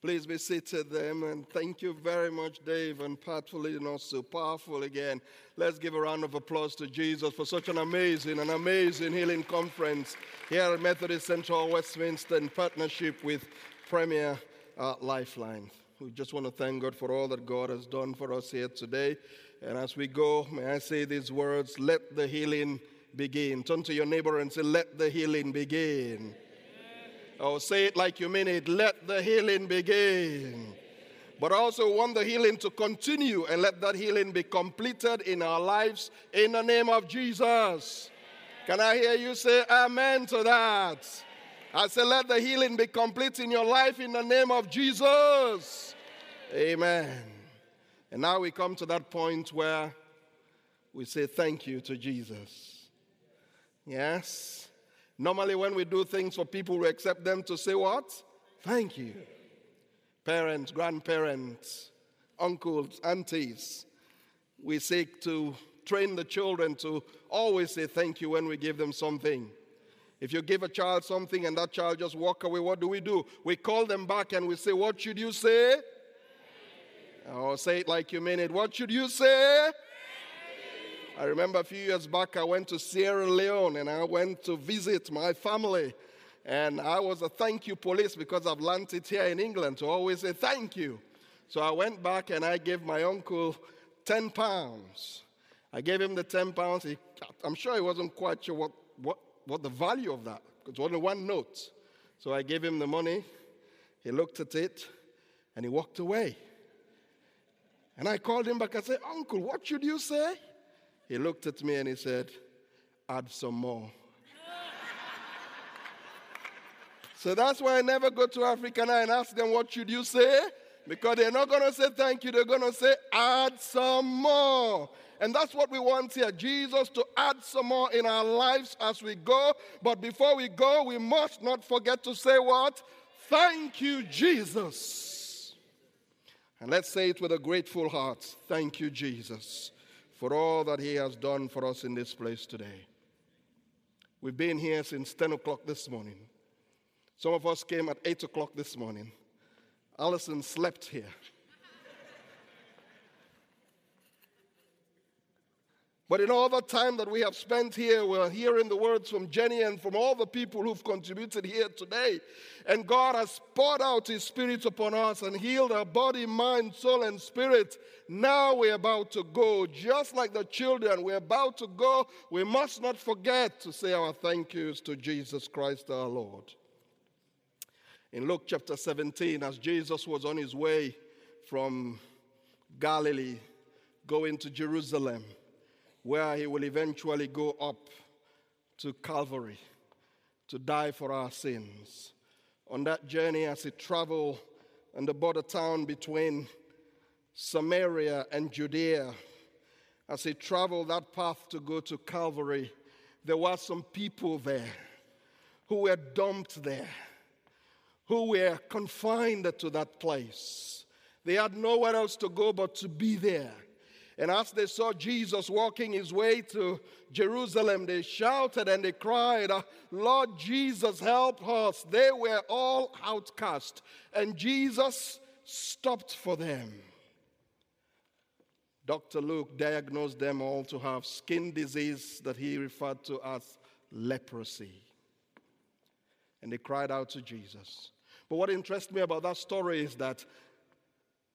Please be seated them and thank you very much, Dave and Pat, for leading us so powerful again. Let's give a round of applause to Jesus for such an amazing, an amazing healing conference here at Methodist Central Westminster in partnership with Premier uh, Lifeline. We just want to thank God for all that God has done for us here today. And as we go, may I say these words let the healing begin. Turn to your neighbor and say, Let the healing begin. Oh, say it like you mean it. Let the healing begin. But I also want the healing to continue and let that healing be completed in our lives in the name of Jesus. Can I hear you say amen to that? I say, let the healing be complete in your life in the name of Jesus. Amen. And now we come to that point where we say thank you to Jesus. Yes. Normally, when we do things for people, we accept them to say what? Thank you. Parents, grandparents, uncles, aunties, we seek to train the children to always say thank you when we give them something. If you give a child something and that child just walk away, what do we do? We call them back and we say, What should you say? Or oh, say it like you mean it. What should you say? I remember a few years back, I went to Sierra Leone and I went to visit my family. And I was a thank you police because I've learned it here in England to always say thank you. So I went back and I gave my uncle 10 pounds. I gave him the 10 pounds. He, I'm sure he wasn't quite sure what, what, what the value of that, because it was only one note. So I gave him the money. He looked at it and he walked away. And I called him back. I said, Uncle, what should you say? He looked at me and he said, Add some more. so that's why I never go to Africa and ask them, What should you say? Because they're not going to say thank you, they're going to say, Add some more. And that's what we want here Jesus to add some more in our lives as we go. But before we go, we must not forget to say what? Thank you, Jesus. And let's say it with a grateful heart. Thank you, Jesus for all that He has done for us in this place today. We've been here since 10 o'clock this morning. Some of us came at 8 o'clock this morning. Allison slept here. But in all the time that we have spent here, we're hearing the words from Jenny and from all the people who've contributed here today. And God has poured out His Spirit upon us and healed our body, mind, soul, and spirit. Now we're about to go. Just like the children, we're about to go. We must not forget to say our thank yous to Jesus Christ our Lord. In Luke chapter 17, as Jesus was on his way from Galilee going to Jerusalem, where he will eventually go up to Calvary to die for our sins. On that journey, as he traveled in the border town between Samaria and Judea, as he traveled that path to go to Calvary, there were some people there who were dumped there, who were confined to that place. They had nowhere else to go but to be there. And as they saw Jesus walking his way to Jerusalem, they shouted and they cried, Lord Jesus, help us. They were all outcast. And Jesus stopped for them. Dr. Luke diagnosed them all to have skin disease that he referred to as leprosy. And they cried out to Jesus. But what interests me about that story is that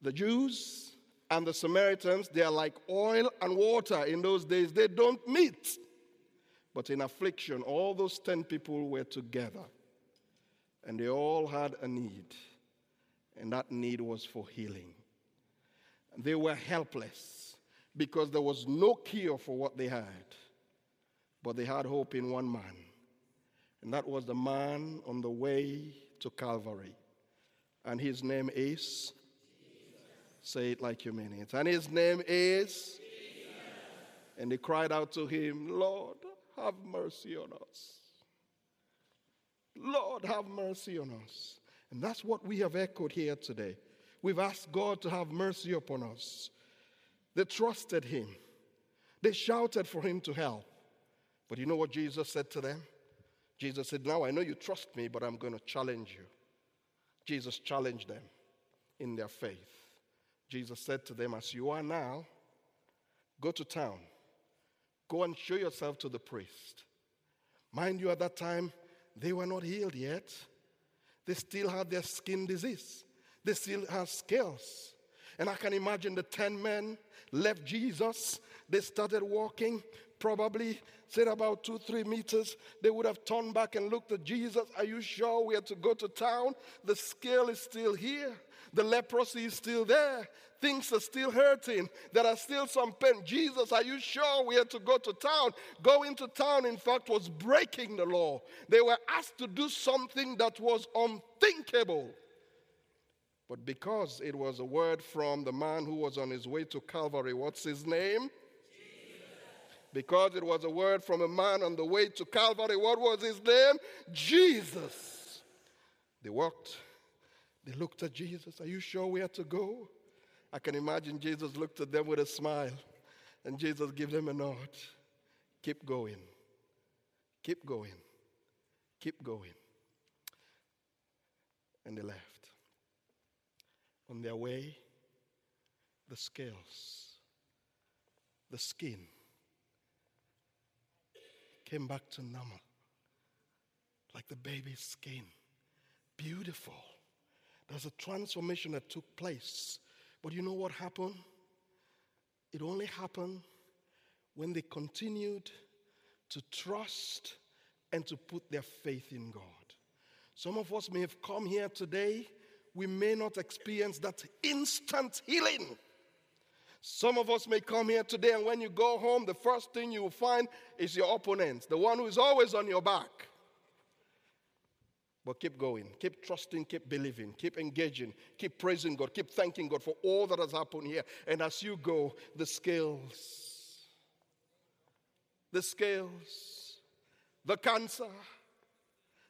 the Jews and the Samaritans, they are like oil and water in those days. They don't meet. But in affliction, all those 10 people were together and they all had a need. And that need was for healing. They were helpless because there was no cure for what they had. But they had hope in one man. And that was the man on the way to Calvary. And his name is Say it like you mean it. And his name is? Jesus. And they cried out to him, Lord, have mercy on us. Lord, have mercy on us. And that's what we have echoed here today. We've asked God to have mercy upon us. They trusted him, they shouted for him to help. But you know what Jesus said to them? Jesus said, Now I know you trust me, but I'm going to challenge you. Jesus challenged them. in their faith. Jesus said to them, As you are now, go to town, go and show yourself to the priest. Mind you, at that time, they were not healed yet. They still had their skin disease, they still had scales. And I can imagine the 10 men left Jesus. They started walking, probably said about two, three meters. They would have turned back and looked at Jesus. Are you sure we are to go to town? The scale is still here. The leprosy is still there. Things are still hurting. There are still some pain. Jesus, are you sure we had to go to town? Going to town, in fact, was breaking the law. They were asked to do something that was unthinkable. But because it was a word from the man who was on his way to Calvary, what's his name? Because it was a word from a man on the way to Calvary, what was his name? Jesus. They walked they looked at Jesus. Are you sure we are to go? I can imagine Jesus looked at them with a smile, and Jesus gave them a nod. Keep going. Keep going. Keep going. And they left. On their way, the scales, the skin came back to normal, like the baby's skin. Beautiful. There's a transformation that took place. But you know what happened? It only happened when they continued to trust and to put their faith in God. Some of us may have come here today, we may not experience that instant healing. Some of us may come here today, and when you go home, the first thing you will find is your opponent, the one who is always on your back. But keep going, keep trusting, keep believing, keep engaging, keep praising God, keep thanking God for all that has happened here. And as you go, the scales, the scales, the cancer,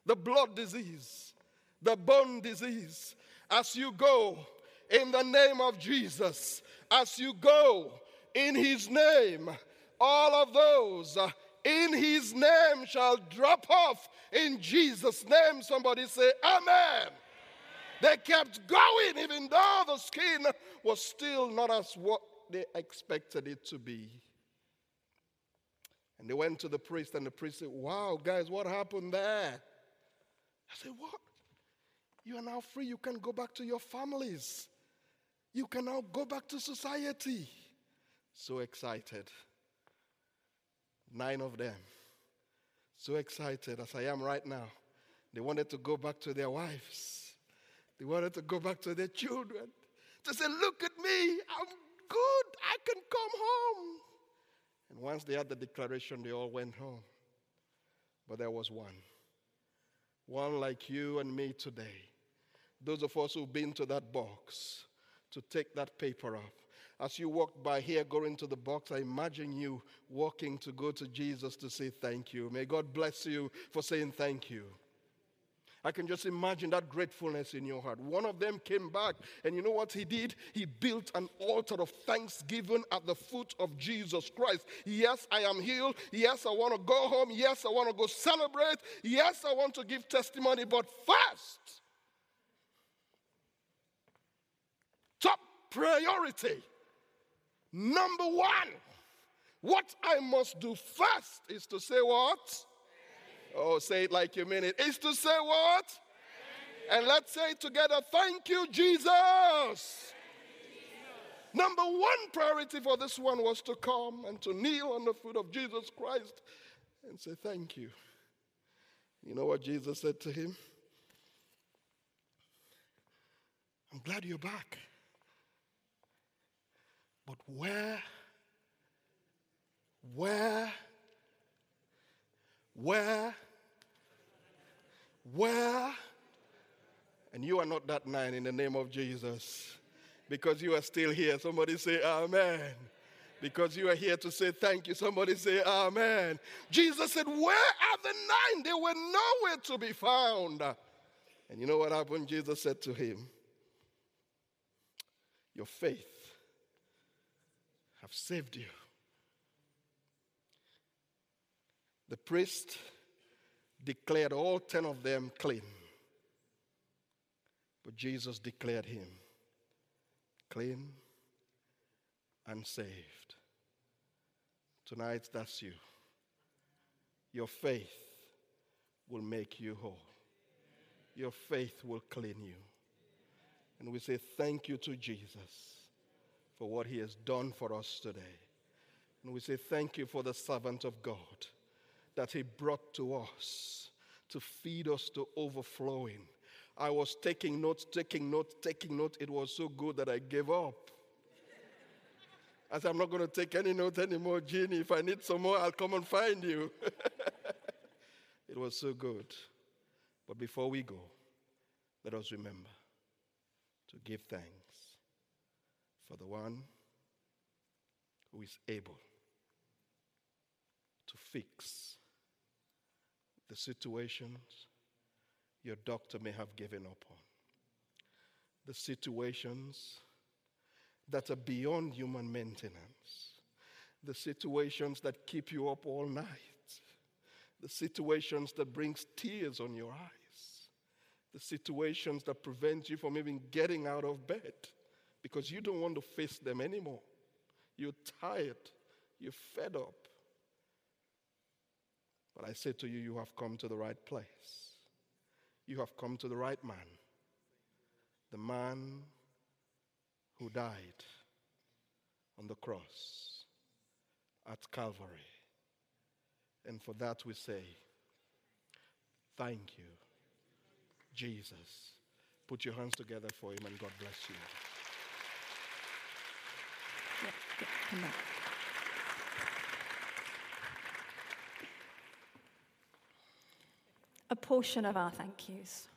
the blood disease, the bone disease, as you go in the name of Jesus, as you go in His name, all of those in his name shall drop off. In Jesus' name, somebody say, Amen. They kept going, even though the skin was still not as what they expected it to be. And they went to the priest, and the priest said, Wow, guys, what happened there? I said, What? You are now free. You can go back to your families. You can now go back to society. So excited nine of them. So excited as I am right now. They wanted to go back to their wives, they wanted to go back to their children to say, Look at me, I'm good, I can come home. And once they had the declaration, they all went home. But there was one. One like you and me today. Those of us who've been to that box to take that paper up as you walk by here going to the box, I imagine you walking to go to Jesus to say thank you. May God bless you for saying thank you. I can just imagine that gratefulness in your heart. One of them came back, and you know what he did? He built an altar of thanksgiving at the foot of Jesus Christ. Yes, I am healed. Yes, I want to go home. Yes, I want to go celebrate. Yes, I want to give testimony. But first, top priority Number one, what I must do first is to say what? Oh, say it like you mean it. Is to say what? And let's say together, thank you, Jesus. Number one priority for this one was to come and to kneel on the foot of Jesus Christ and say, Thank you. You know what Jesus said to him? I'm glad you're back. But where, where, where, where, and you are not that nine in the name of Jesus because you are still here. Somebody say, Amen. Because you are here to say thank you. Somebody say, Amen. Jesus said, Where are the nine? They were nowhere to be found. And you know what happened? Jesus said to him, Your faith have saved you. The priest declared all ten of them clean, but Jesus declared him clean and saved. Tonight, that's you. Your faith will make you whole. Your faith will clean you. And we say thank you to Jesus for what he has done for us today. And we say thank you for the servant of God that he brought to us to feed us to overflowing. I was taking notes, taking notes, taking notes. It was so good that I gave up. I said, I'm not going to take any notes anymore, Jeannie. If I need some more, I'll come and find you. it was so good. But before we go, let us remember to give thanks for the one who is able to fix the situations your doctor may have given up on, the situations that are beyond human maintenance, the situations that keep you up all night, the situations that brings tears on your eyes, the situations that prevent you from even getting out of bed because you don't want to face them anymore. You're tired, you're fed up. But I say to you, you have come to the right place. You have come to the right man. The man who died on the cross at Calvary. And for that we say, Thank you, Jesus. Put your hands together for him and God bless you. Yeah, come back. A portion of our thank yous.